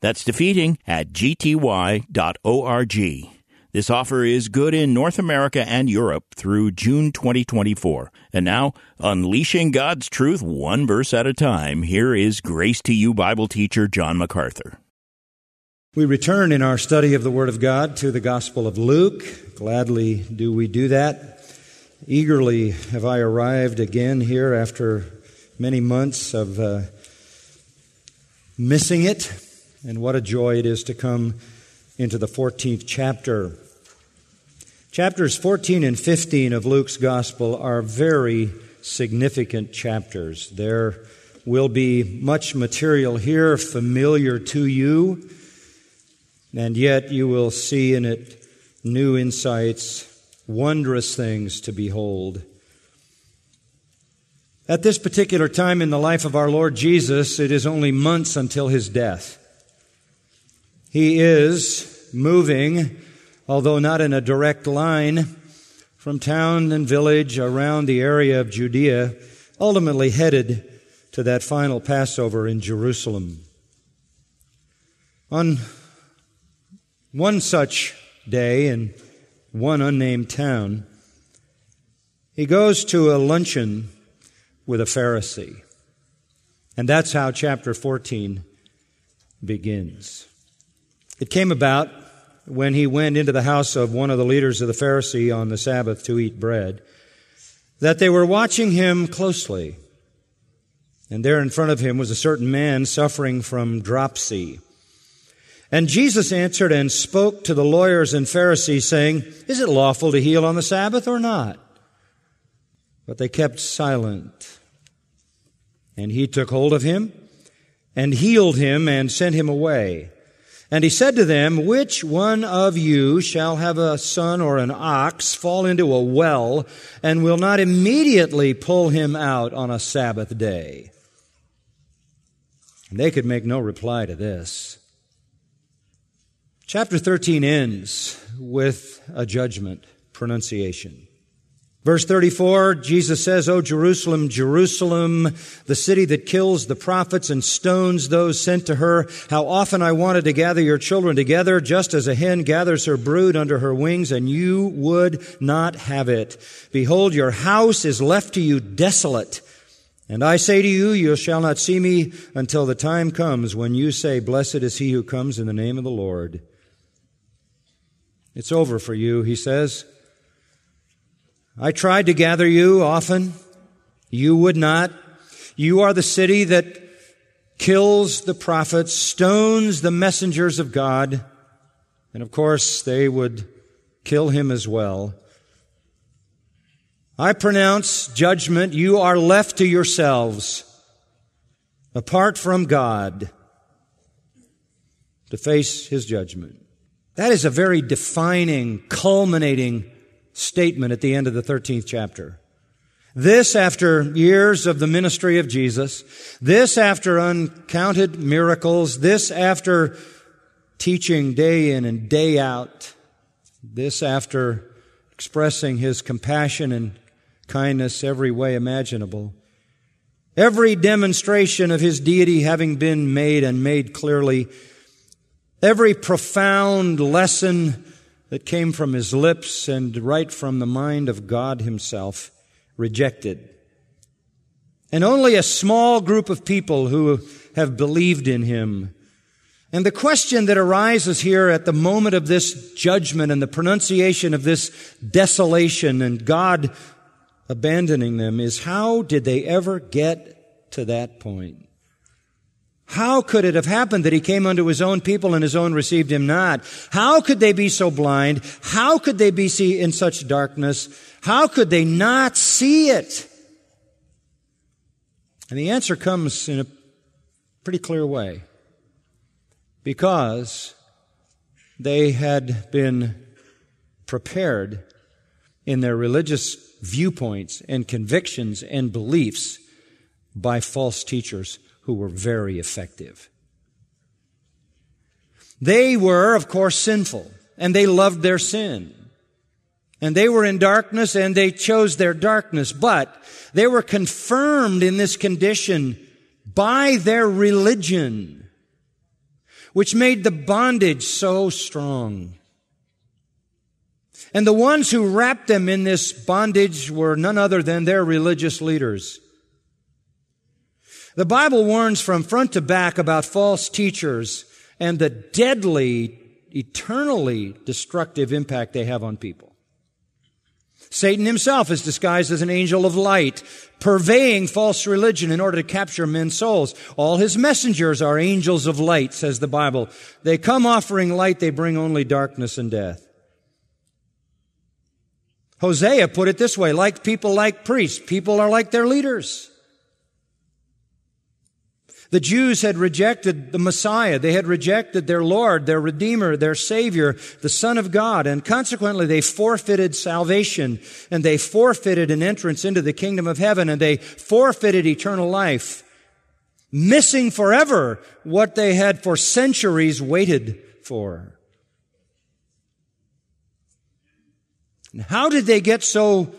That's defeating at gty.org. This offer is good in North America and Europe through June 2024. And now, unleashing God's truth one verse at a time, here is Grace to You Bible teacher John MacArthur. We return in our study of the Word of God to the Gospel of Luke. Gladly do we do that. Eagerly have I arrived again here after many months of uh, missing it and what a joy it is to come into the 14th chapter. Chapters 14 and 15 of Luke's Gospel are very significant chapters. There will be much material here familiar to you, and yet you will see in it new insights, wondrous things to behold. At this particular time in the life of our Lord Jesus, it is only months until his death. He is moving, although not in a direct line, from town and village around the area of Judea, ultimately headed to that final Passover in Jerusalem. On one such day in one unnamed town, he goes to a luncheon with a Pharisee. And that's how chapter 14 begins. It came about when he went into the house of one of the leaders of the Pharisee on the Sabbath to eat bread that they were watching him closely. And there in front of him was a certain man suffering from dropsy. And Jesus answered and spoke to the lawyers and Pharisees, saying, Is it lawful to heal on the Sabbath or not? But they kept silent. And he took hold of him and healed him and sent him away. And he said to them, Which one of you shall have a son or an ox fall into a well and will not immediately pull him out on a Sabbath day? And they could make no reply to this. Chapter 13 ends with a judgment pronunciation. Verse 34, Jesus says, O Jerusalem, Jerusalem, the city that kills the prophets and stones those sent to her, how often I wanted to gather your children together, just as a hen gathers her brood under her wings, and you would not have it. Behold, your house is left to you desolate. And I say to you, you shall not see me until the time comes when you say, Blessed is he who comes in the name of the Lord. It's over for you, he says. I tried to gather you often. You would not. You are the city that kills the prophets, stones the messengers of God, and of course they would kill him as well. I pronounce judgment. You are left to yourselves, apart from God, to face his judgment. That is a very defining, culminating statement at the end of the 13th chapter. This after years of the ministry of Jesus. This after uncounted miracles. This after teaching day in and day out. This after expressing his compassion and kindness every way imaginable. Every demonstration of his deity having been made and made clearly. Every profound lesson that came from his lips and right from the mind of God himself rejected. And only a small group of people who have believed in him. And the question that arises here at the moment of this judgment and the pronunciation of this desolation and God abandoning them is how did they ever get to that point? How could it have happened that he came unto his own people and his own received him not? How could they be so blind? How could they be see in such darkness? How could they not see it? And the answer comes in a pretty clear way. Because they had been prepared in their religious viewpoints and convictions and beliefs by false teachers who were very effective. They were, of course, sinful, and they loved their sin. And they were in darkness, and they chose their darkness, but they were confirmed in this condition by their religion, which made the bondage so strong. And the ones who wrapped them in this bondage were none other than their religious leaders. The Bible warns from front to back about false teachers and the deadly, eternally destructive impact they have on people. Satan himself is disguised as an angel of light, purveying false religion in order to capture men's souls. All his messengers are angels of light, says the Bible. They come offering light, they bring only darkness and death. Hosea put it this way, like people like priests, people are like their leaders. The Jews had rejected the Messiah. They had rejected their Lord, their Redeemer, their Savior, the Son of God, and consequently they forfeited salvation and they forfeited an entrance into the kingdom of heaven and they forfeited eternal life, missing forever what they had for centuries waited for. And how did they get so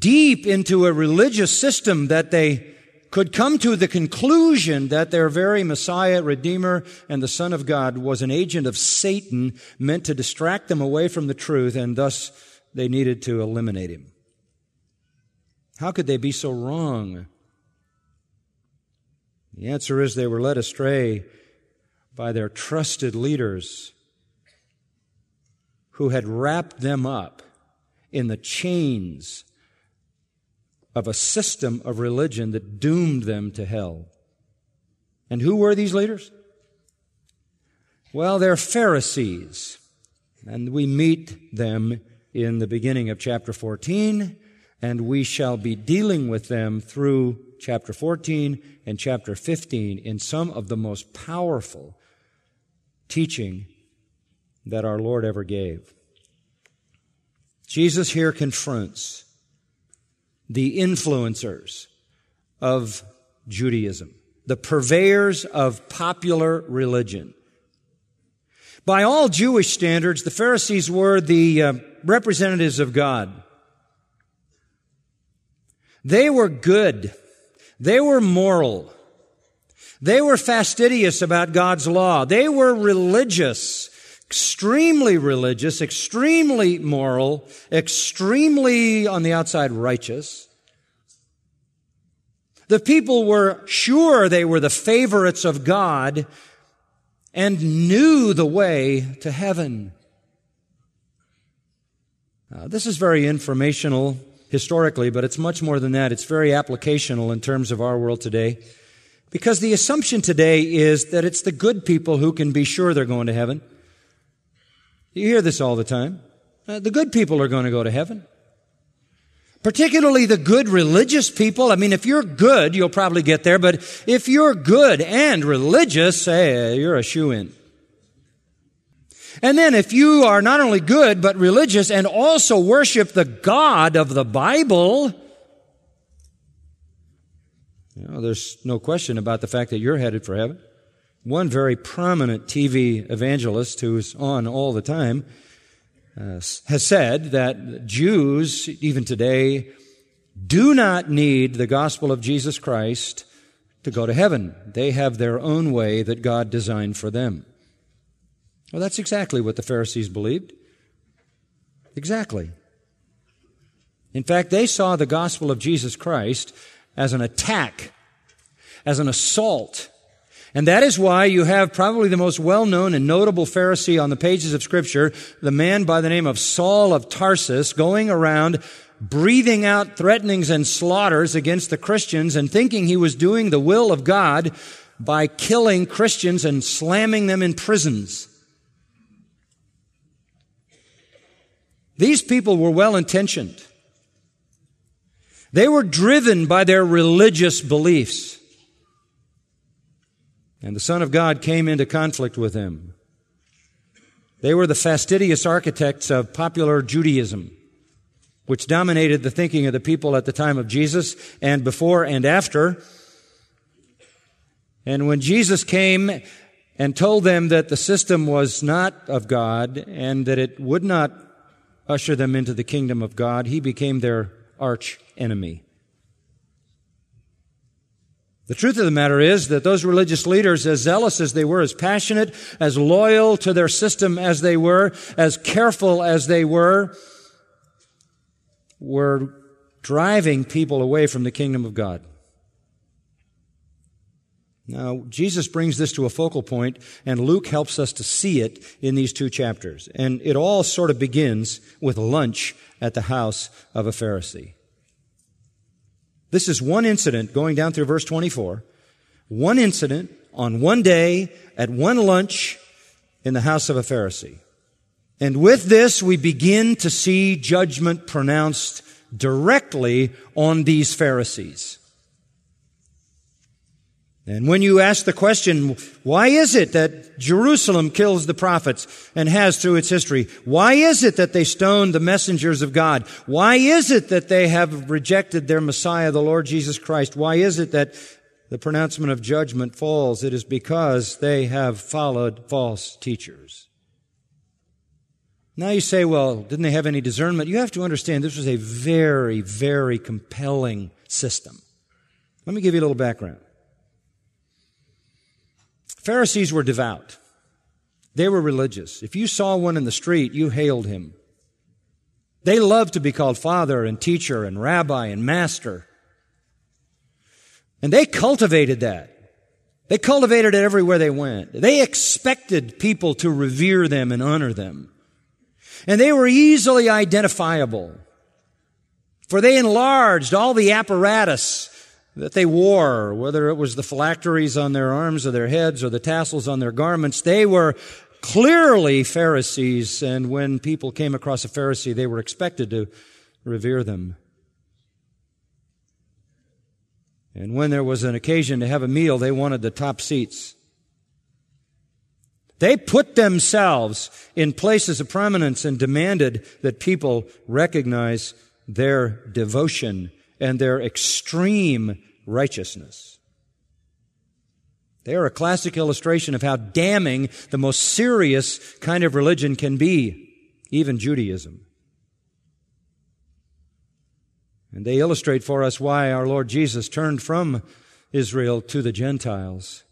deep into a religious system that they could come to the conclusion that their very Messiah, Redeemer, and the Son of God was an agent of Satan meant to distract them away from the truth, and thus they needed to eliminate him. How could they be so wrong? The answer is they were led astray by their trusted leaders who had wrapped them up in the chains of a system of religion that doomed them to hell. And who were these leaders? Well, they're Pharisees. And we meet them in the beginning of chapter 14, and we shall be dealing with them through chapter 14 and chapter 15 in some of the most powerful teaching that our Lord ever gave. Jesus here confronts the influencers of Judaism, the purveyors of popular religion. By all Jewish standards, the Pharisees were the uh, representatives of God. They were good. They were moral. They were fastidious about God's law. They were religious extremely religious, extremely moral, extremely on the outside righteous. The people were sure they were the favorites of God and knew the way to heaven. Now, this is very informational historically, but it's much more than that. It's very applicational in terms of our world today. Because the assumption today is that it's the good people who can be sure they're going to heaven. You hear this all the time. Uh, the good people are going to go to heaven. Particularly the good religious people. I mean, if you're good, you'll probably get there, but if you're good and religious, hey, you're a shoe in. And then if you are not only good, but religious and also worship the God of the Bible, you know, there's no question about the fact that you're headed for heaven. One very prominent TV evangelist who's on all the time uh, has said that Jews, even today, do not need the gospel of Jesus Christ to go to heaven. They have their own way that God designed for them. Well, that's exactly what the Pharisees believed. Exactly. In fact, they saw the gospel of Jesus Christ as an attack, as an assault and that is why you have probably the most well-known and notable Pharisee on the pages of scripture, the man by the name of Saul of Tarsus, going around breathing out threatenings and slaughters against the Christians and thinking he was doing the will of God by killing Christians and slamming them in prisons. These people were well intentioned. They were driven by their religious beliefs. And the Son of God came into conflict with them. They were the fastidious architects of popular Judaism, which dominated the thinking of the people at the time of Jesus and before and after. And when Jesus came and told them that the system was not of God and that it would not usher them into the kingdom of God, he became their arch enemy. The truth of the matter is that those religious leaders, as zealous as they were, as passionate, as loyal to their system as they were, as careful as they were, were driving people away from the kingdom of God. Now, Jesus brings this to a focal point, and Luke helps us to see it in these two chapters. And it all sort of begins with lunch at the house of a Pharisee. This is one incident going down through verse 24. One incident on one day at one lunch in the house of a Pharisee. And with this, we begin to see judgment pronounced directly on these Pharisees. And when you ask the question, why is it that Jerusalem kills the prophets and has through its history? Why is it that they stoned the messengers of God? Why is it that they have rejected their Messiah, the Lord Jesus Christ? Why is it that the pronouncement of judgment falls? It is because they have followed false teachers. Now you say, well, didn't they have any discernment? You have to understand this was a very, very compelling system. Let me give you a little background. Pharisees were devout. They were religious. If you saw one in the street, you hailed him. They loved to be called father and teacher and rabbi and master. And they cultivated that. They cultivated it everywhere they went. They expected people to revere them and honor them. And they were easily identifiable. For they enlarged all the apparatus that they wore, whether it was the phylacteries on their arms or their heads or the tassels on their garments, they were clearly Pharisees, and when people came across a Pharisee, they were expected to revere them. And when there was an occasion to have a meal, they wanted the top seats. They put themselves in places of prominence and demanded that people recognize their devotion and their extreme righteousness. They are a classic illustration of how damning the most serious kind of religion can be, even Judaism. And they illustrate for us why our Lord Jesus turned from Israel to the Gentiles.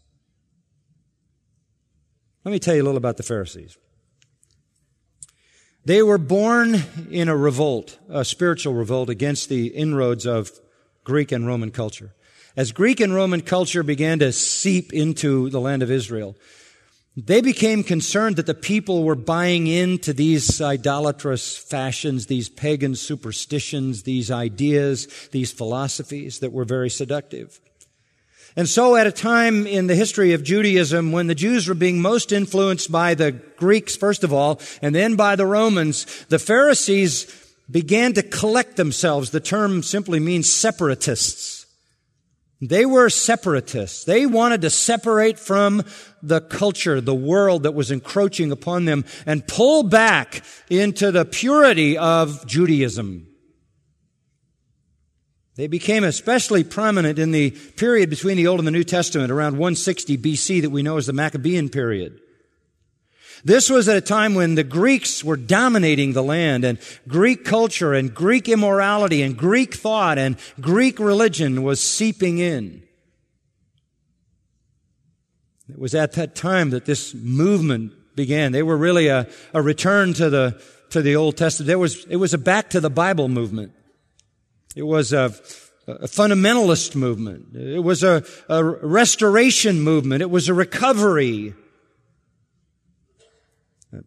Let me tell you a little about the Pharisees. They were born in a revolt, a spiritual revolt against the inroads of Greek and Roman culture. As Greek and Roman culture began to seep into the land of Israel, they became concerned that the people were buying into these idolatrous fashions, these pagan superstitions, these ideas, these philosophies that were very seductive. And so at a time in the history of Judaism when the Jews were being most influenced by the Greeks, first of all, and then by the Romans, the Pharisees began to collect themselves. The term simply means separatists. They were separatists. They wanted to separate from the culture, the world that was encroaching upon them and pull back into the purity of Judaism. They became especially prominent in the period between the Old and the New Testament, around 160 BC, that we know as the Maccabean period. This was at a time when the Greeks were dominating the land and Greek culture and Greek immorality and Greek thought and Greek religion was seeping in. It was at that time that this movement began. They were really a, a return to the, to the Old Testament. There was, it was a back to the Bible movement. It was a, a fundamentalist movement. It was a, a restoration movement. It was a recovery.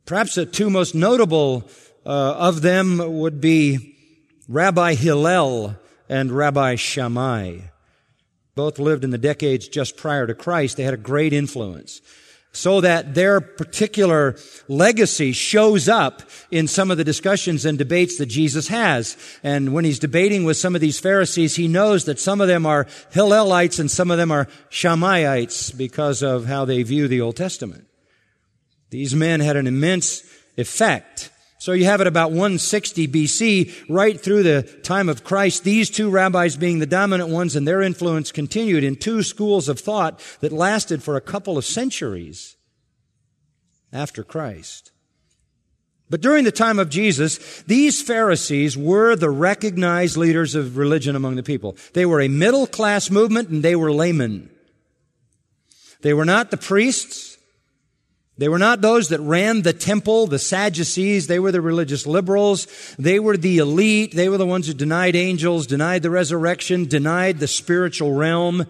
Perhaps the two most notable uh, of them would be Rabbi Hillel and Rabbi Shammai. Both lived in the decades just prior to Christ. They had a great influence so that their particular legacy shows up in some of the discussions and debates that Jesus has. And when he's debating with some of these Pharisees, he knows that some of them are Hillelites and some of them are Shammaites because of how they view the Old Testament. These men had an immense effect. So you have it about 160 BC, right through the time of Christ, these two rabbis being the dominant ones, and their influence continued in two schools of thought that lasted for a couple of centuries after Christ. But during the time of Jesus, these Pharisees were the recognized leaders of religion among the people. They were a middle class movement and they were laymen. They were not the priests. They were not those that ran the temple, the Sadducees. They were the religious liberals. They were the elite. They were the ones who denied angels, denied the resurrection, denied the spiritual realm.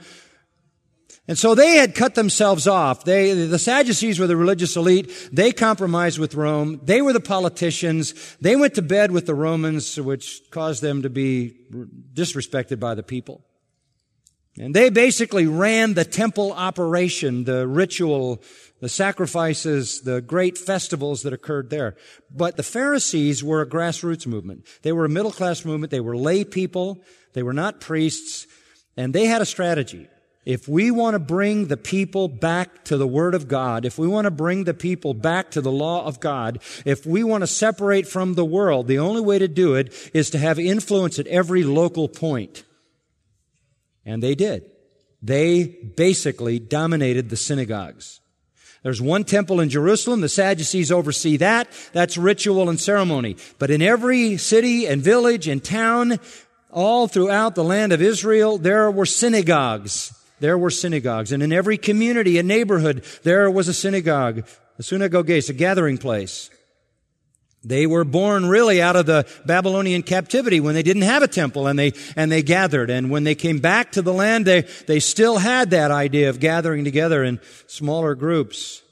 And so they had cut themselves off. They, the Sadducees were the religious elite. They compromised with Rome. They were the politicians. They went to bed with the Romans, which caused them to be disrespected by the people. And they basically ran the temple operation, the ritual, the sacrifices, the great festivals that occurred there. But the Pharisees were a grassroots movement. They were a middle class movement. They were lay people. They were not priests. And they had a strategy. If we want to bring the people back to the Word of God, if we want to bring the people back to the law of God, if we want to separate from the world, the only way to do it is to have influence at every local point. And they did. They basically dominated the synagogues. There's one temple in Jerusalem. The Sadducees oversee that. That's ritual and ceremony. But in every city and village and town, all throughout the land of Israel, there were synagogues there were synagogues. And in every community and neighborhood, there was a synagogue, a synagogue, a gathering place. They were born really out of the Babylonian captivity when they didn't have a temple and they, and they gathered. And when they came back to the land, they, they still had that idea of gathering together in smaller groups.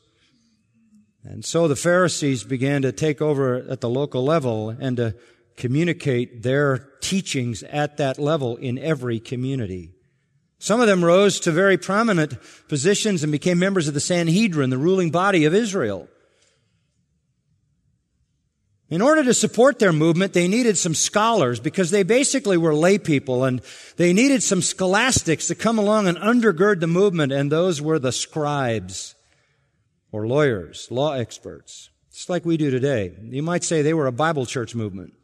And so the Pharisees began to take over at the local level and to communicate their teachings at that level in every community. Some of them rose to very prominent positions and became members of the Sanhedrin, the ruling body of Israel. In order to support their movement, they needed some scholars because they basically were lay people and they needed some scholastics to come along and undergird the movement and those were the scribes or lawyers, law experts. Just like we do today. You might say they were a Bible church movement.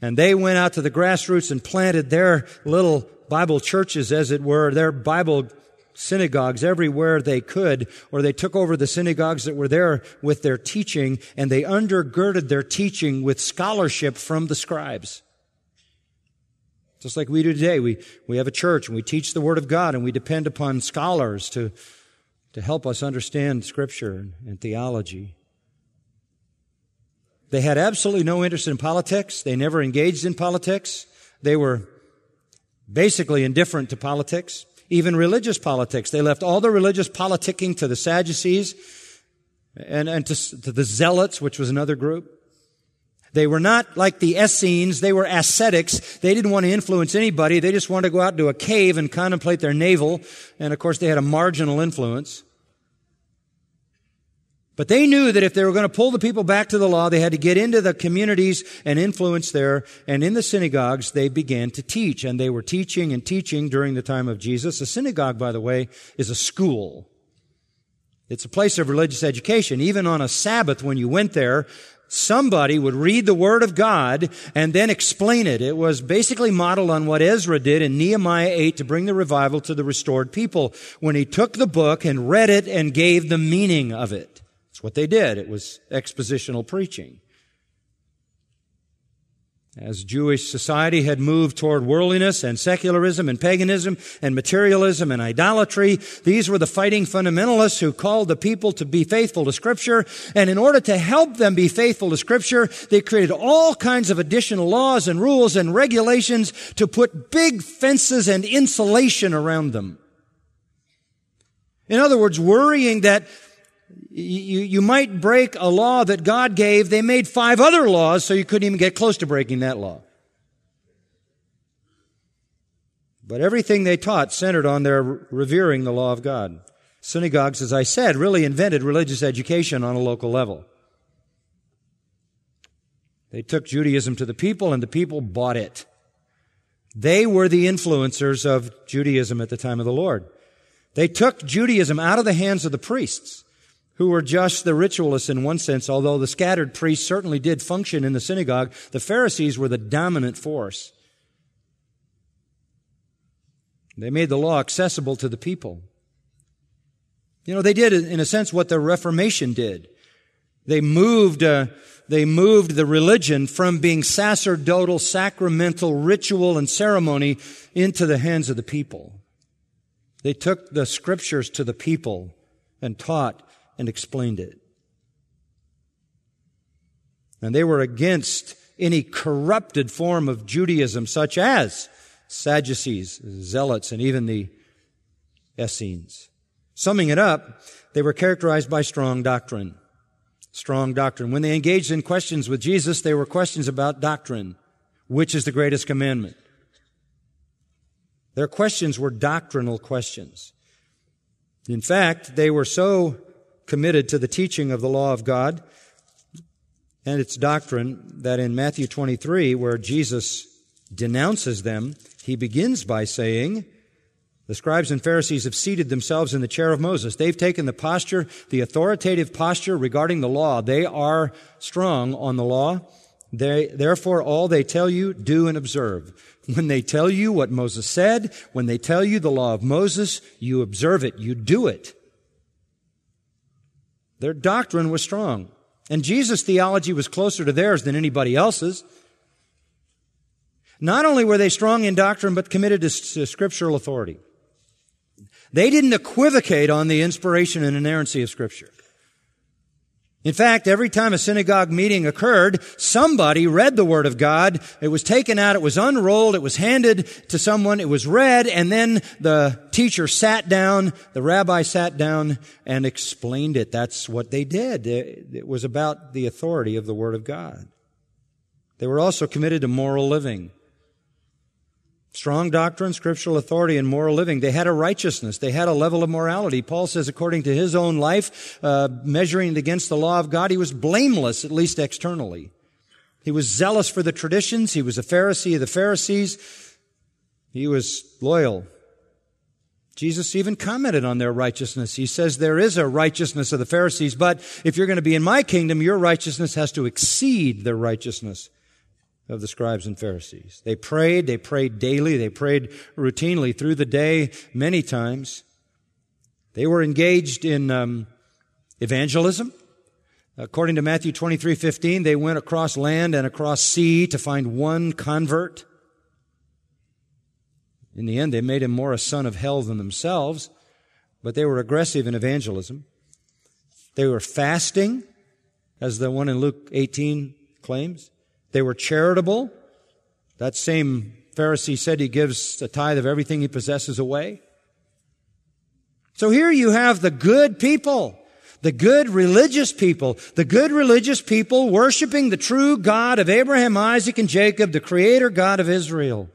And they went out to the grassroots and planted their little Bible churches, as it were, their Bible synagogues everywhere they could, or they took over the synagogues that were there with their teaching, and they undergirded their teaching with scholarship from the scribes. Just like we do today. We, we have a church and we teach the Word of God and we depend upon scholars to, to help us understand Scripture and theology. They had absolutely no interest in politics. They never engaged in politics. They were basically indifferent to politics, even religious politics. They left all the religious politicking to the Sadducees and, and to, to the Zealots, which was another group. They were not like the Essenes. They were ascetics. They didn't want to influence anybody. They just wanted to go out into a cave and contemplate their navel. And of course, they had a marginal influence. But they knew that if they were going to pull the people back to the law, they had to get into the communities and influence there. And in the synagogues, they began to teach. And they were teaching and teaching during the time of Jesus. A synagogue, by the way, is a school. It's a place of religious education. Even on a Sabbath, when you went there, somebody would read the Word of God and then explain it. It was basically modeled on what Ezra did in Nehemiah 8 to bring the revival to the restored people when he took the book and read it and gave the meaning of it. What they did. It was expositional preaching. As Jewish society had moved toward worldliness and secularism and paganism and materialism and idolatry, these were the fighting fundamentalists who called the people to be faithful to Scripture. And in order to help them be faithful to Scripture, they created all kinds of additional laws and rules and regulations to put big fences and insulation around them. In other words, worrying that you, you might break a law that God gave. They made five other laws so you couldn't even get close to breaking that law. But everything they taught centered on their revering the law of God. Synagogues, as I said, really invented religious education on a local level. They took Judaism to the people and the people bought it. They were the influencers of Judaism at the time of the Lord. They took Judaism out of the hands of the priests who were just the ritualists in one sense, although the scattered priests certainly did function in the synagogue. The Pharisees were the dominant force. They made the law accessible to the people. You know, they did, in a sense, what the Reformation did. They moved, uh, they moved the religion from being sacerdotal, sacramental, ritual, and ceremony into the hands of the people. They took the scriptures to the people and taught and explained it. And they were against any corrupted form of Judaism, such as Sadducees, Zealots, and even the Essenes. Summing it up, they were characterized by strong doctrine. Strong doctrine. When they engaged in questions with Jesus, they were questions about doctrine. Which is the greatest commandment? Their questions were doctrinal questions. In fact, they were so committed to the teaching of the law of God and its doctrine that in Matthew 23, where Jesus denounces them, he begins by saying, the scribes and Pharisees have seated themselves in the chair of Moses. They've taken the posture, the authoritative posture regarding the law. They are strong on the law. They, therefore, all they tell you, do and observe. When they tell you what Moses said, when they tell you the law of Moses, you observe it, you do it. Their doctrine was strong. And Jesus' theology was closer to theirs than anybody else's. Not only were they strong in doctrine, but committed to, to scriptural authority. They didn't equivocate on the inspiration and inerrancy of Scripture. In fact, every time a synagogue meeting occurred, somebody read the Word of God. It was taken out, it was unrolled, it was handed to someone, it was read, and then the teacher sat down, the rabbi sat down and explained it. That's what they did. It was about the authority of the Word of God. They were also committed to moral living. Strong doctrine, scriptural authority, and moral living. They had a righteousness. They had a level of morality. Paul says, according to his own life, uh, measuring it against the law of God, he was blameless, at least externally. He was zealous for the traditions. He was a Pharisee of the Pharisees. He was loyal. Jesus even commented on their righteousness. He says, there is a righteousness of the Pharisees, but if you're going to be in my kingdom, your righteousness has to exceed their righteousness of the scribes and Pharisees. They prayed, they prayed daily, they prayed routinely through the day many times. They were engaged in um, evangelism. According to Matthew 23, 15, they went across land and across sea to find one convert. In the end, they made him more a son of hell than themselves, but they were aggressive in evangelism. They were fasting, as the one in Luke 18 claims. They were charitable. That same Pharisee said he gives a tithe of everything he possesses away. So here you have the good people, the good religious people, the good religious people worshiping the true God of Abraham, Isaac, and Jacob, the creator God of Israel.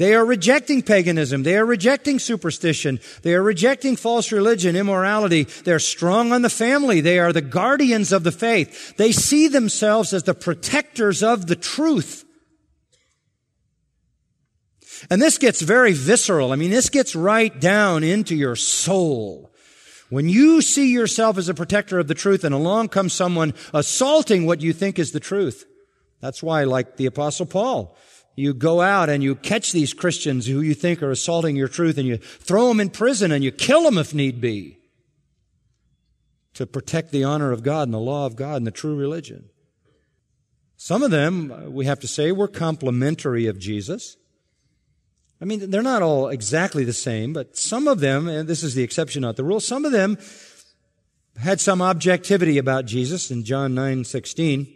They are rejecting paganism. They are rejecting superstition. They are rejecting false religion, immorality. They're strong on the family. They are the guardians of the faith. They see themselves as the protectors of the truth. And this gets very visceral. I mean, this gets right down into your soul. When you see yourself as a protector of the truth and along comes someone assaulting what you think is the truth. That's why, like the apostle Paul, you go out and you catch these Christians who you think are assaulting your truth and you throw them in prison and you kill them if need be to protect the honor of God and the law of God and the true religion. Some of them, we have to say, were complimentary of Jesus. I mean, they're not all exactly the same, but some of them, and this is the exception, not the rule, some of them had some objectivity about Jesus in John 9, 16.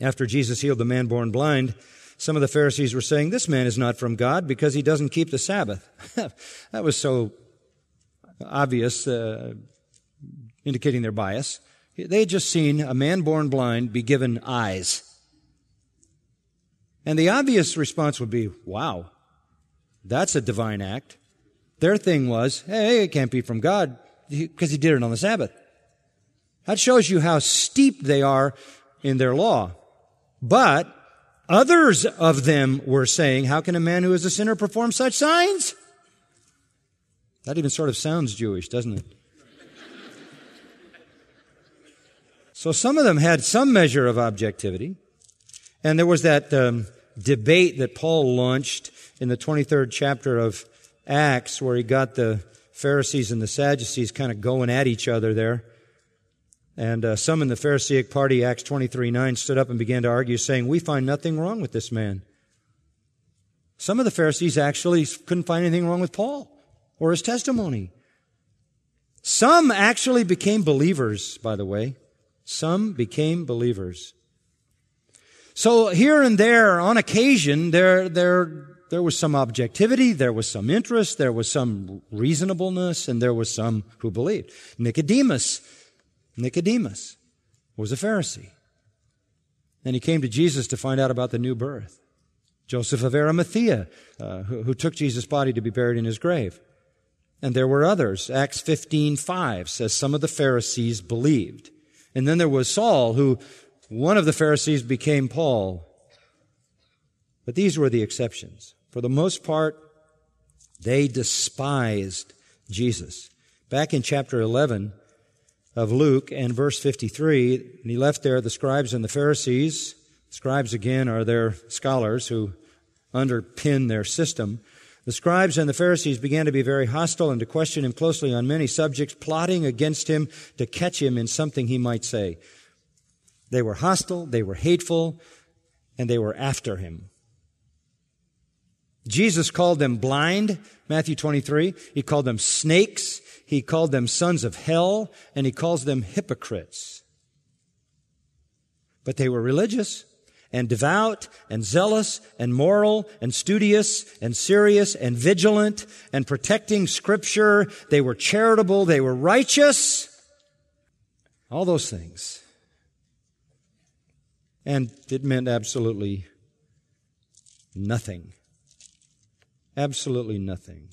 After Jesus healed the man born blind, some of the Pharisees were saying, This man is not from God because he doesn't keep the Sabbath. that was so obvious, uh, indicating their bias. They had just seen a man born blind be given eyes. And the obvious response would be, Wow, that's a divine act. Their thing was, Hey, it can't be from God because he did it on the Sabbath. That shows you how steep they are in their law. But Others of them were saying, How can a man who is a sinner perform such signs? That even sort of sounds Jewish, doesn't it? So some of them had some measure of objectivity. And there was that um, debate that Paul launched in the 23rd chapter of Acts where he got the Pharisees and the Sadducees kind of going at each other there. And uh, some in the Pharisaic party, Acts 23 9, stood up and began to argue, saying, We find nothing wrong with this man. Some of the Pharisees actually couldn't find anything wrong with Paul or his testimony. Some actually became believers, by the way. Some became believers. So here and there, on occasion, there, there, there was some objectivity, there was some interest, there was some reasonableness, and there was some who believed. Nicodemus Nicodemus was a Pharisee. And he came to Jesus to find out about the new birth. Joseph of Arimathea, uh, who, who, took Jesus' body to be buried in his grave. And there were others. Acts 15, 5 says some of the Pharisees believed. And then there was Saul, who one of the Pharisees became Paul. But these were the exceptions. For the most part, they despised Jesus. Back in chapter 11, of Luke and verse 53. And he left there the scribes and the Pharisees. Scribes, again, are their scholars who underpin their system. The scribes and the Pharisees began to be very hostile and to question him closely on many subjects, plotting against him to catch him in something he might say. They were hostile, they were hateful, and they were after him. Jesus called them blind, Matthew 23. He called them snakes. He called them sons of hell, and he calls them hypocrites. But they were religious and devout and zealous and moral and studious and serious and vigilant and protecting scripture. They were charitable. They were righteous. All those things. And it meant absolutely nothing. Absolutely nothing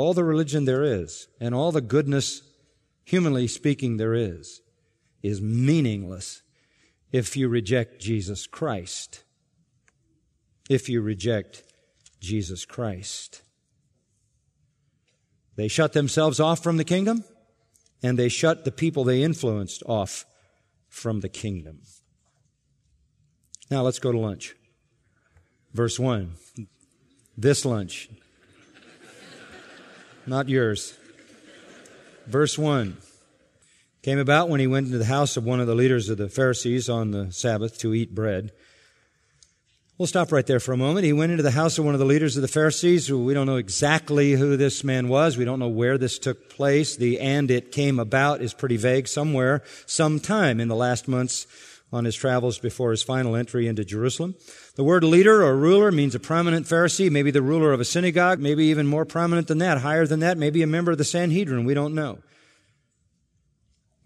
all the religion there is, and all the goodness, humanly speaking, there is, is meaningless if you reject Jesus Christ. If you reject Jesus Christ. They shut themselves off from the kingdom, and they shut the people they influenced off from the kingdom. Now let's go to lunch. Verse 1. This lunch, not yours. Verse 1 came about when he went into the house of one of the leaders of the Pharisees on the Sabbath to eat bread. We'll stop right there for a moment. He went into the house of one of the leaders of the Pharisees. We don't know exactly who this man was. We don't know where this took place. The and it came about is pretty vague. Somewhere, sometime in the last months on his travels before his final entry into Jerusalem. The word leader or ruler means a prominent Pharisee, maybe the ruler of a synagogue, maybe even more prominent than that, higher than that, maybe a member of the Sanhedrin. We don't know.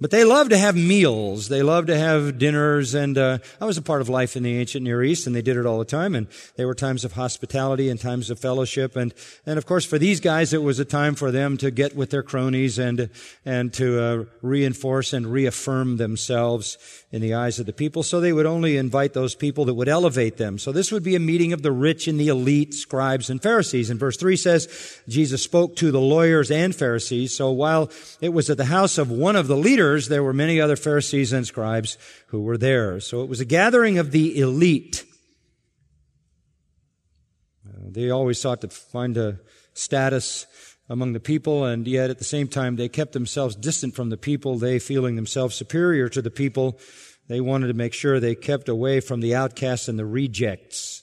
But they love to have meals. They love to have dinners. And uh, I was a part of life in the ancient Near East, and they did it all the time. And there were times of hospitality and times of fellowship. And and of course, for these guys, it was a time for them to get with their cronies and and to uh, reinforce and reaffirm themselves in the eyes of the people. So they would only invite those people that would elevate them. So this would be a meeting of the rich and the elite, scribes and Pharisees. And verse three says Jesus spoke to the lawyers and Pharisees. So while it was at the house of one of the leaders leaders, there were many other Pharisees and scribes who were there. So it was a gathering of the elite. Uh, they always sought to find a status among the people, and yet at the same time they kept themselves distant from the people, they feeling themselves superior to the people. They wanted to make sure they kept away from the outcasts and the rejects.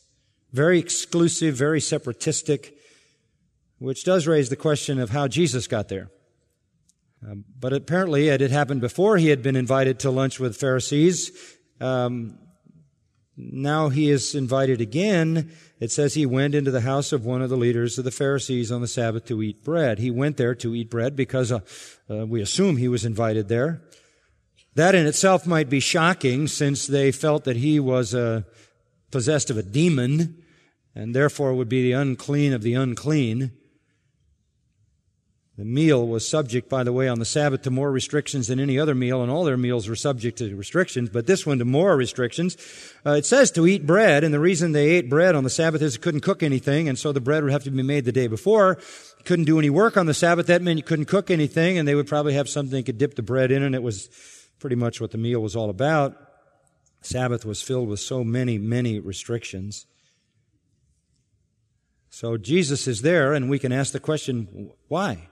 Very exclusive, very separatistic, which does raise the question of how Jesus got there. Um, but apparently it had happened before he had been invited to lunch with Pharisees. Um, now he is invited again. It says he went into the house of one of the leaders of the Pharisees on the Sabbath to eat bread. He went there to eat bread because uh, uh, we assume he was invited there. That in itself might be shocking since they felt that he was uh, possessed of a demon and therefore would be the unclean of the unclean. The meal was subject, by the way, on the Sabbath to more restrictions than any other meal, and all their meals were subject to restrictions, but this one to more restrictions. Uh, it says to eat bread, and the reason they ate bread on the Sabbath is they couldn't cook anything, and so the bread would have to be made the day before. couldn't do any work on the Sabbath. That meant you couldn't cook anything, and they would probably have something they could dip the bread in, and it was pretty much what the meal was all about. Sabbath was filled with so many, many restrictions. So Jesus is there, and we can ask the question, why?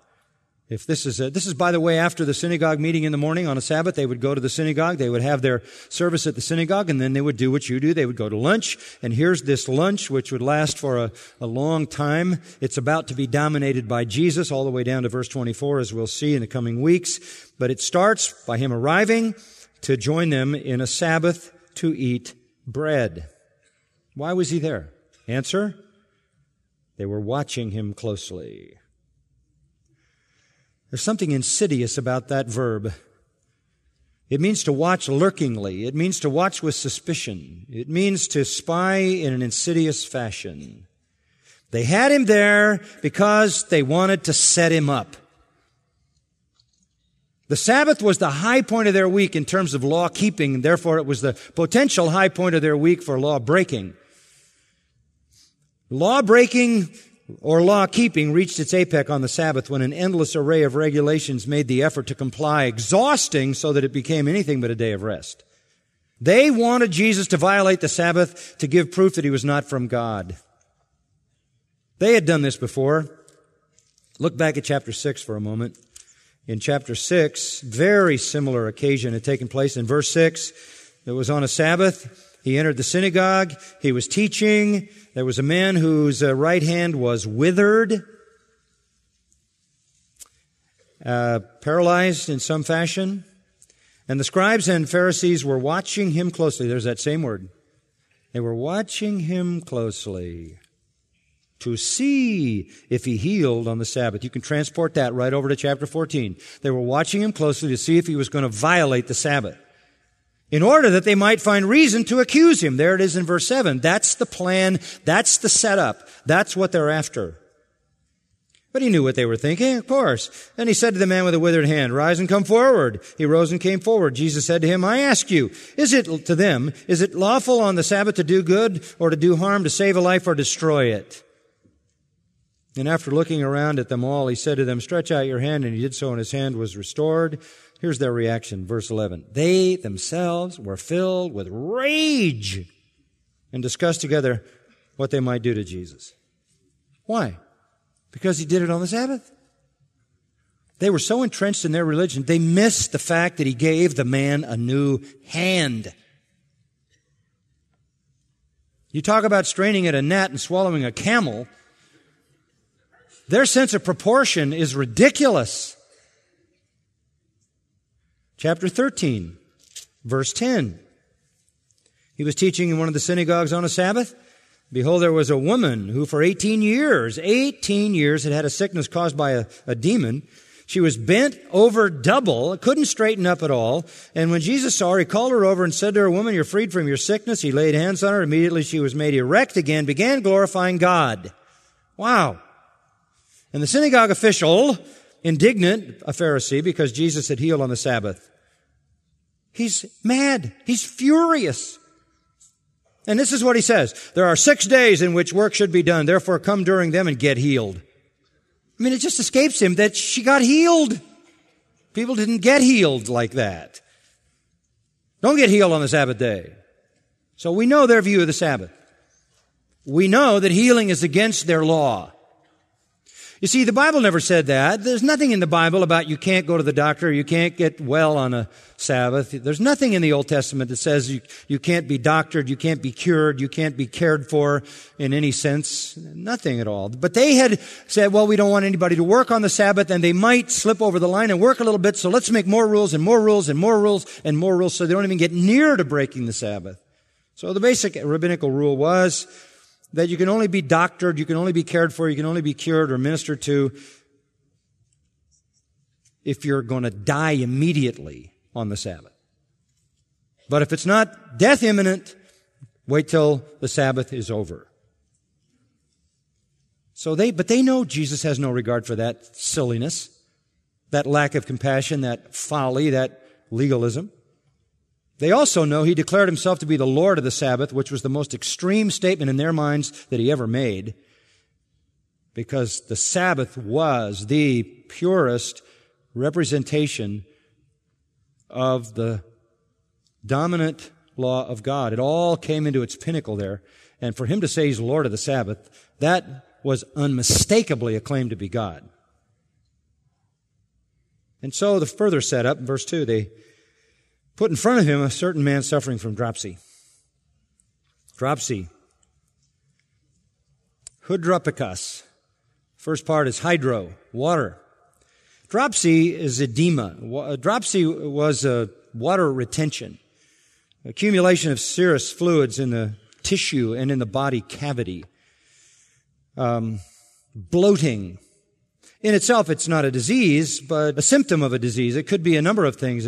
If this is a, this is by the way after the synagogue meeting in the morning on a Sabbath, they would go to the synagogue, they would have their service at the synagogue, and then they would do what you do. They would go to lunch, and here's this lunch which would last for a, a long time. It's about to be dominated by Jesus all the way down to verse 24, as we'll see in the coming weeks. But it starts by him arriving to join them in a Sabbath to eat bread. Why was he there? Answer? They were watching him closely. There's something insidious about that verb. It means to watch lurkingly. It means to watch with suspicion. It means to spy in an insidious fashion. They had him there because they wanted to set him up. The Sabbath was the high point of their week in terms of law keeping, therefore it was the potential high point of their week for law breaking. Law breaking or law keeping reached its apex on the Sabbath when an endless array of regulations made the effort to comply exhausting so that it became anything but a day of rest. They wanted Jesus to violate the Sabbath to give proof that he was not from God. They had done this before. Look back at chapter 6 for a moment. In chapter 6, very similar occasion had taken place in verse 6. It was on a Sabbath. He entered the synagogue. He was teaching. There was a man whose uh, right hand was withered, uh, paralyzed in some fashion. And the scribes and Pharisees were watching him closely. There's that same word. They were watching him closely to see if he healed on the Sabbath. You can transport that right over to chapter 14. They were watching him closely to see if he was going to violate the Sabbath in order that they might find reason to accuse him. There it is in verse 7. That's the plan. That's the setup. That's what they're after. But he knew what they were thinking, of course. Then he said to the man with the withered hand, Rise and come forward. He rose and came forward. Jesus said to him, I ask you, is it to them, is it lawful on the Sabbath to do good or to do harm, to save a life or destroy it? And after looking around at them all, he said to them, Stretch out your hand. And he did so, and his hand was restored. Here's their reaction, verse 11. They themselves were filled with rage and discussed together what they might do to Jesus. Why? Because he did it on the Sabbath. They were so entrenched in their religion, they missed the fact that he gave the man a new hand. You talk about straining at a gnat and swallowing a camel. Their sense of proportion is ridiculous. Chapter 13, verse 10. He was teaching in one of the synagogues on a Sabbath. Behold, there was a woman who for 18 years, 18 years had had a sickness caused by a, a demon. She was bent over double, couldn't straighten up at all. And when Jesus saw her, he called her over and said to her, Woman, you're freed from your sickness. He laid hands on her. Immediately she was made erect again, began glorifying God. Wow. And the synagogue official, indignant, a Pharisee, because Jesus had healed on the Sabbath, He's mad. He's furious. And this is what he says. There are six days in which work should be done. Therefore come during them and get healed. I mean, it just escapes him that she got healed. People didn't get healed like that. Don't get healed on the Sabbath day. So we know their view of the Sabbath. We know that healing is against their law. You see, the Bible never said that. There's nothing in the Bible about you can't go to the doctor, you can't get well on a Sabbath. There's nothing in the Old Testament that says you, you can't be doctored, you can't be cured, you can't be cared for in any sense. Nothing at all. But they had said, well, we don't want anybody to work on the Sabbath and they might slip over the line and work a little bit, so let's make more rules and more rules and more rules and more rules so they don't even get near to breaking the Sabbath. So the basic rabbinical rule was, that you can only be doctored, you can only be cared for, you can only be cured or ministered to if you're going to die immediately on the Sabbath. But if it's not death imminent, wait till the Sabbath is over. So they, but they know Jesus has no regard for that silliness, that lack of compassion, that folly, that legalism. They also know he declared himself to be the Lord of the Sabbath, which was the most extreme statement in their minds that he ever made, because the Sabbath was the purest representation of the dominant law of God. It all came into its pinnacle there. And for him to say he's Lord of the Sabbath, that was unmistakably a claim to be God. And so the further setup, verse 2, they put in front of him a certain man suffering from dropsy. Dropsy. Hydropicus. First part is hydro, water. Dropsy is edema. Dropsy was a water retention, accumulation of serous fluids in the tissue and in the body cavity. Um, bloating. In itself, it's not a disease, but a symptom of a disease. It could be a number of things.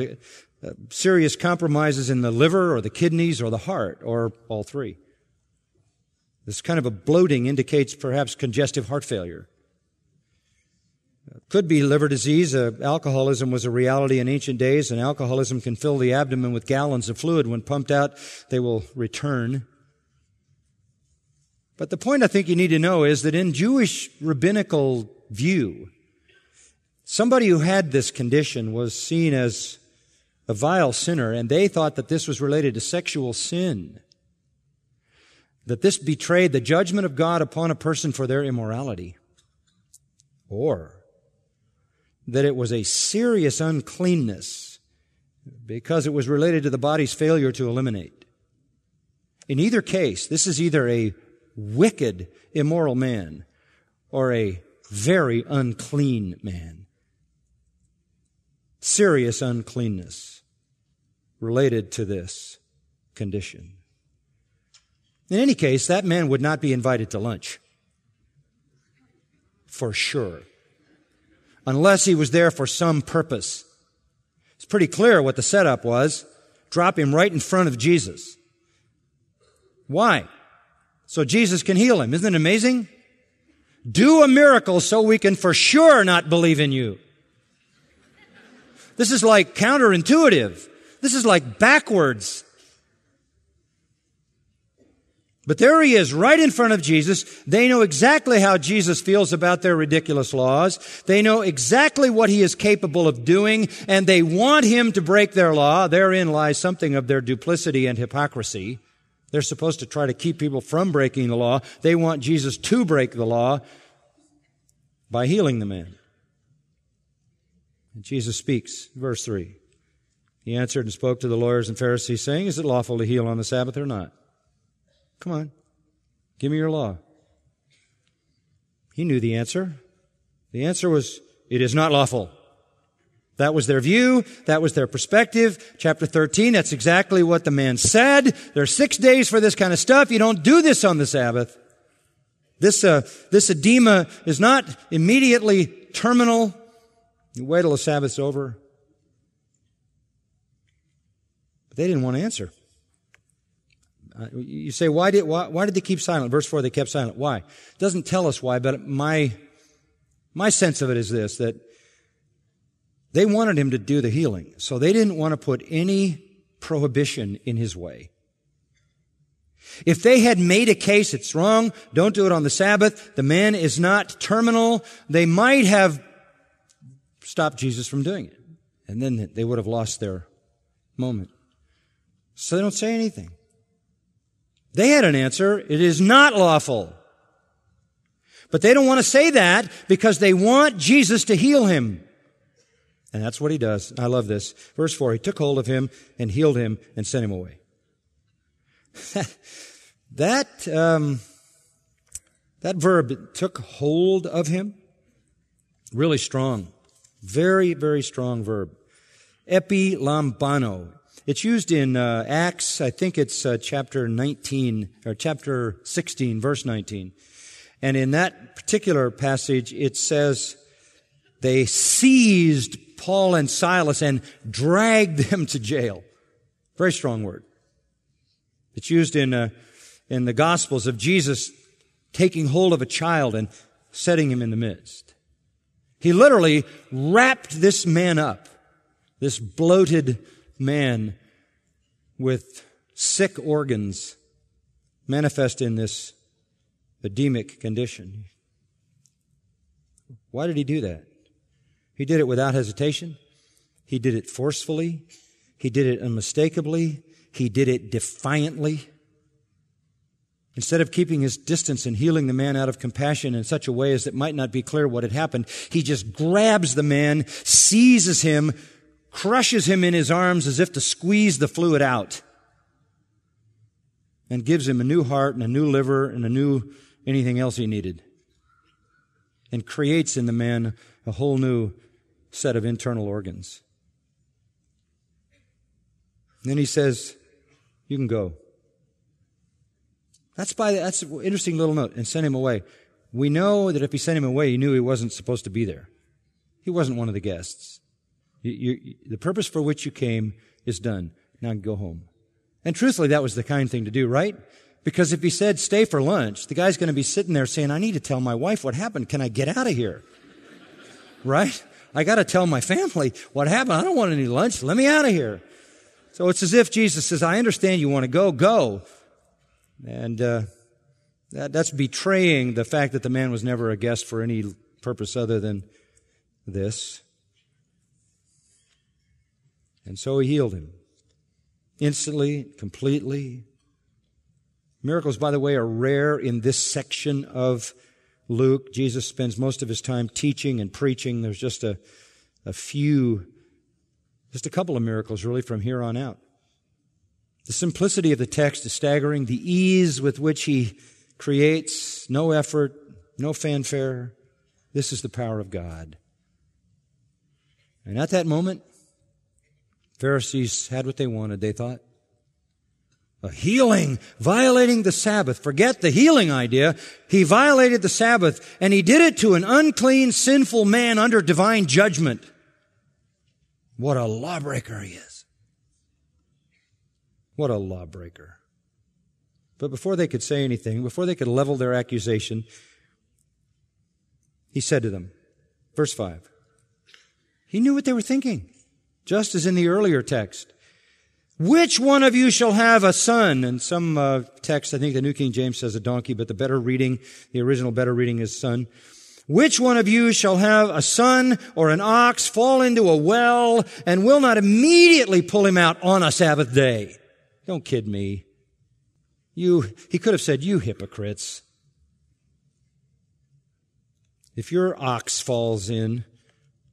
Serious compromises in the liver or the kidneys or the heart or all three. This kind of a bloating indicates perhaps congestive heart failure. Could be liver disease. Uh, alcoholism was a reality in ancient days, and alcoholism can fill the abdomen with gallons of fluid. When pumped out, they will return. But the point I think you need to know is that in Jewish rabbinical view, somebody who had this condition was seen as a vile sinner, and they thought that this was related to sexual sin. That this betrayed the judgment of God upon a person for their immorality. Or that it was a serious uncleanness because it was related to the body's failure to eliminate. In either case, this is either a wicked, immoral man or a very unclean man. Serious uncleanness related to this condition. In any case, that man would not be invited to lunch. For sure unless he was there for some purpose. It's pretty clear what the setup was. Drop him right in front of Jesus. Why? So Jesus can heal him. Isn't it amazing? Do a miracle so we can for sure not believe in you. This is like counterintuitive. This is like backwards. But there he is, right in front of Jesus. They know exactly how Jesus feels about their ridiculous laws. They know exactly what he is capable of doing, and they want him to break their law. Therein lies something of their duplicity and hypocrisy. They're supposed to try to keep people from breaking the law. They want Jesus to break the law by healing the man. And Jesus speaks, verse 3. He answered and spoke to the lawyers and Pharisees, saying, Is it lawful to heal on the Sabbath or not? Come on. Give me your law. He knew the answer. The answer was, it is not lawful. That was their view. That was their perspective. Chapter 13, that's exactly what the man said. There are six days for this kind of stuff. You don't do this on the Sabbath. This, uh, this edema is not immediately terminal. You wait till the Sabbath's over. But they didn't want to answer. Uh, you say, why did, why, why did they keep silent? Verse 4, they kept silent. Why? It doesn't tell us why, but my, my sense of it is this, that they wanted him to do the healing. So they didn't want to put any prohibition in his way. If they had made a case, it's wrong, don't do it on the Sabbath, the man is not terminal, they might have stopped Jesus from doing it. And then they would have lost their moment. So they don't say anything. They had an answer. It is not lawful. But they don't want to say that because they want Jesus to heal him. And that's what he does. I love this. Verse 4, he took hold of him and healed him and sent him away. that, um, that verb took hold of him, really strong. Very, very strong verb. Epilambano. It's used in uh, Acts, I think it's uh, chapter 19, or chapter 16, verse 19. And in that particular passage, it says, they seized Paul and Silas and dragged them to jail. Very strong word. It's used in, uh, in the Gospels of Jesus taking hold of a child and setting him in the midst. He literally wrapped this man up, this bloated man with sick organs manifest in this edemic condition. Why did he do that? He did it without hesitation. He did it forcefully. He did it unmistakably. He did it defiantly. Instead of keeping his distance and healing the man out of compassion in such a way as it might not be clear what had happened, he just grabs the man, seizes him, crushes him in his arms as if to squeeze the fluid out, and gives him a new heart and a new liver and a new anything else he needed. And creates in the man a whole new set of internal organs. then he says, You can go. That's by that's an interesting little note, and sent him away. We know that if he sent him away, he knew he wasn't supposed to be there. He wasn't one of the guests. You, you, the purpose for which you came is done. Now go home. And truthfully, that was the kind thing to do, right? Because if he said stay for lunch, the guy's going to be sitting there saying, I need to tell my wife what happened. Can I get out of here? right? I got to tell my family what happened. I don't want any lunch. Let me out of here. So it's as if Jesus says, I understand you want to go, go. And uh, that, that's betraying the fact that the man was never a guest for any purpose other than this. And so he healed him. Instantly, completely. Miracles, by the way, are rare in this section of Luke. Jesus spends most of his time teaching and preaching. There's just a, a few, just a couple of miracles really from here on out. The simplicity of the text is staggering. The ease with which he creates, no effort, no fanfare. This is the power of God. And at that moment, Pharisees had what they wanted, they thought. A healing, violating the Sabbath. Forget the healing idea. He violated the Sabbath and he did it to an unclean, sinful man under divine judgment. What a lawbreaker he is. What a lawbreaker. But before they could say anything, before they could level their accusation, he said to them, verse 5, he knew what they were thinking, just as in the earlier text. Which one of you shall have a son? And some uh, text, I think the New King James says a donkey, but the better reading, the original better reading is son. Which one of you shall have a son or an ox fall into a well and will not immediately pull him out on a Sabbath day? Don't kid me. You, he could have said, you hypocrites. If your ox falls in,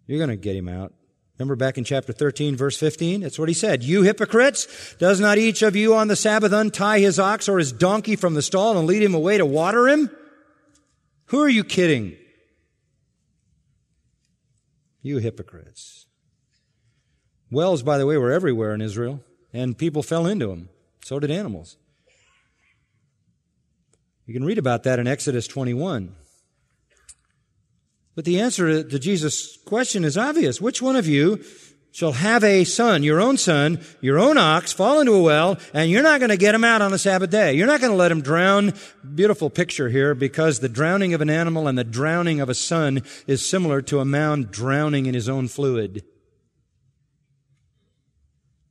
you're going to get him out. Remember back in chapter 13, verse 15? That's what he said. You hypocrites, does not each of you on the Sabbath untie his ox or his donkey from the stall and lead him away to water him? Who are you kidding? You hypocrites. Wells, by the way, were everywhere in Israel and people fell into them. So did animals. You can read about that in Exodus 21. But the answer to Jesus' question is obvious. Which one of you shall have a son, your own son, your own ox, fall into a well, and you're not going to get him out on the Sabbath day. You're not going to let him drown. Beautiful picture here because the drowning of an animal and the drowning of a son is similar to a man drowning in his own fluid.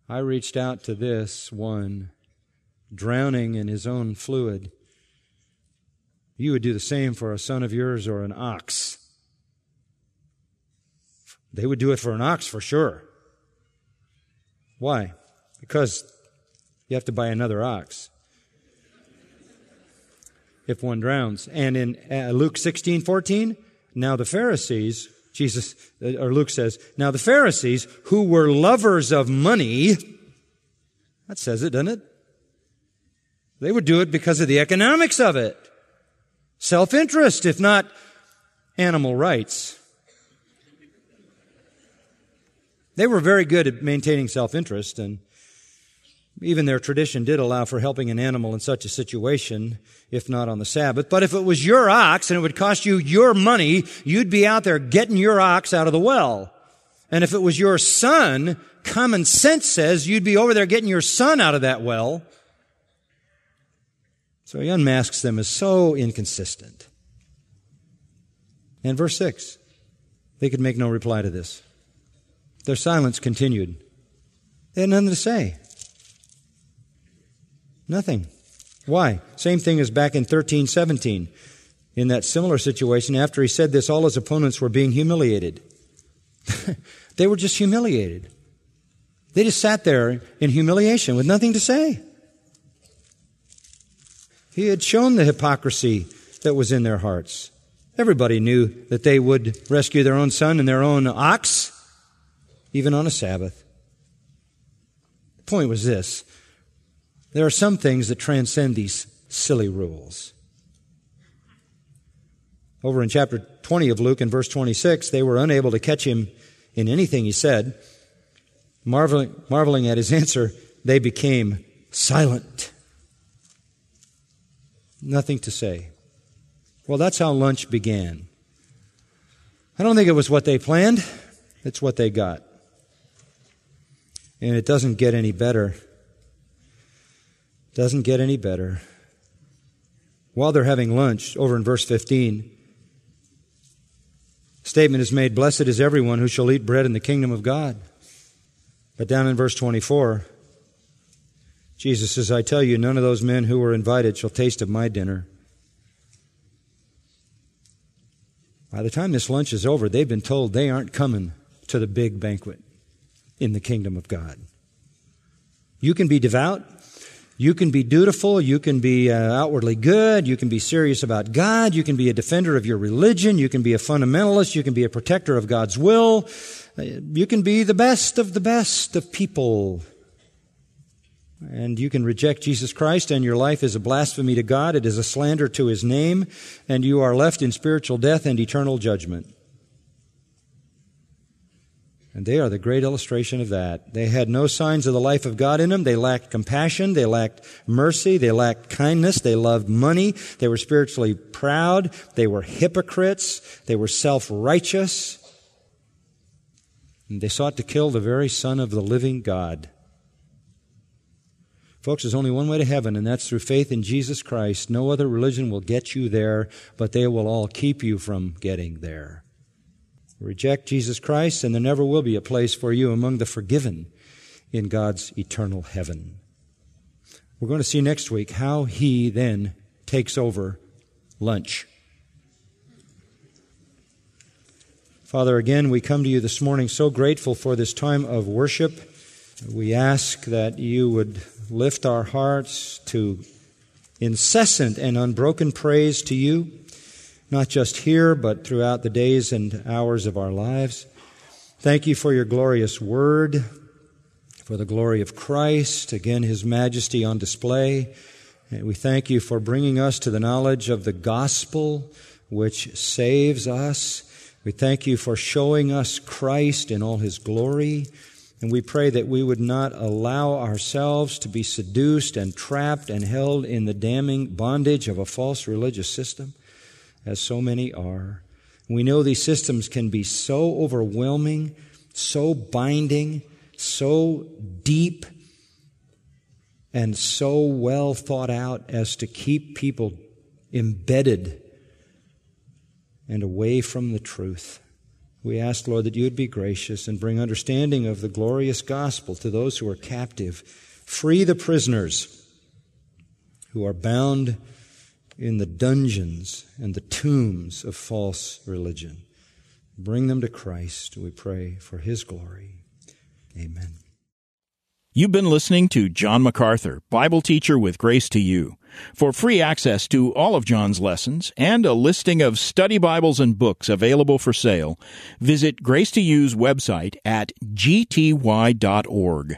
I reached out to this one, drowning in his own fluid. You would do the same for a son of yours or an ox. They would do it for an ox for sure. Why? Because you have to buy another ox if one drowns. And in uh, Luke 16 14, now the Pharisees Jesus, uh, or Luke says, now the Pharisees, who were lovers of money, that says it, doesn't it? They would do it because of the economics of it. Self-interest, if not animal rights. They were very good at maintaining self-interest and even their tradition did allow for helping an animal in such a situation, if not on the Sabbath. But if it was your ox and it would cost you your money, you'd be out there getting your ox out of the well. And if it was your son, common sense says you'd be over there getting your son out of that well. So he unmasks them as so inconsistent. And verse 6, they could make no reply to this. Their silence continued. They had nothing to say. Nothing. Why? Same thing as back in 1317. In that similar situation, after he said this, all his opponents were being humiliated. they were just humiliated. They just sat there in humiliation with nothing to say. He had shown the hypocrisy that was in their hearts. Everybody knew that they would rescue their own son and their own ox, even on a Sabbath. The point was this there are some things that transcend these silly rules. Over in chapter 20 of Luke, in verse 26, they were unable to catch him in anything he said. Marveling, marveling at his answer, they became silent. Nothing to say. Well, that's how lunch began. I don't think it was what they planned, it's what they got. And it doesn't get any better. Doesn't get any better. While they're having lunch, over in verse 15, statement is made, Blessed is everyone who shall eat bread in the kingdom of God. But down in verse 24, Jesus says, I tell you, none of those men who were invited shall taste of my dinner. By the time this lunch is over, they've been told they aren't coming to the big banquet in the kingdom of God. You can be devout. You can be dutiful. You can be uh, outwardly good. You can be serious about God. You can be a defender of your religion. You can be a fundamentalist. You can be a protector of God's will. Uh, you can be the best of the best of people. And you can reject Jesus Christ, and your life is a blasphemy to God. It is a slander to His name, and you are left in spiritual death and eternal judgment. And they are the great illustration of that. They had no signs of the life of God in them. They lacked compassion. They lacked mercy. They lacked kindness. They loved money. They were spiritually proud. They were hypocrites. They were self-righteous. And they sought to kill the very Son of the living God. Folks, there's only one way to heaven, and that's through faith in Jesus Christ. No other religion will get you there, but they will all keep you from getting there. Reject Jesus Christ, and there never will be a place for you among the forgiven in God's eternal heaven. We're going to see next week how He then takes over lunch. Father, again, we come to you this morning so grateful for this time of worship. We ask that you would lift our hearts to incessant and unbroken praise to you, not just here, but throughout the days and hours of our lives. Thank you for your glorious word, for the glory of Christ, again, his majesty on display. And we thank you for bringing us to the knowledge of the gospel which saves us. We thank you for showing us Christ in all his glory. And we pray that we would not allow ourselves to be seduced and trapped and held in the damning bondage of a false religious system, as so many are. We know these systems can be so overwhelming, so binding, so deep, and so well thought out as to keep people embedded and away from the truth. We ask, Lord, that you would be gracious and bring understanding of the glorious gospel to those who are captive. Free the prisoners who are bound in the dungeons and the tombs of false religion. Bring them to Christ, we pray, for his glory. Amen. You've been listening to John MacArthur, Bible teacher with Grace to You. For free access to all of John's lessons and a listing of study Bibles and books available for sale, visit Grace to You's website at gty.org.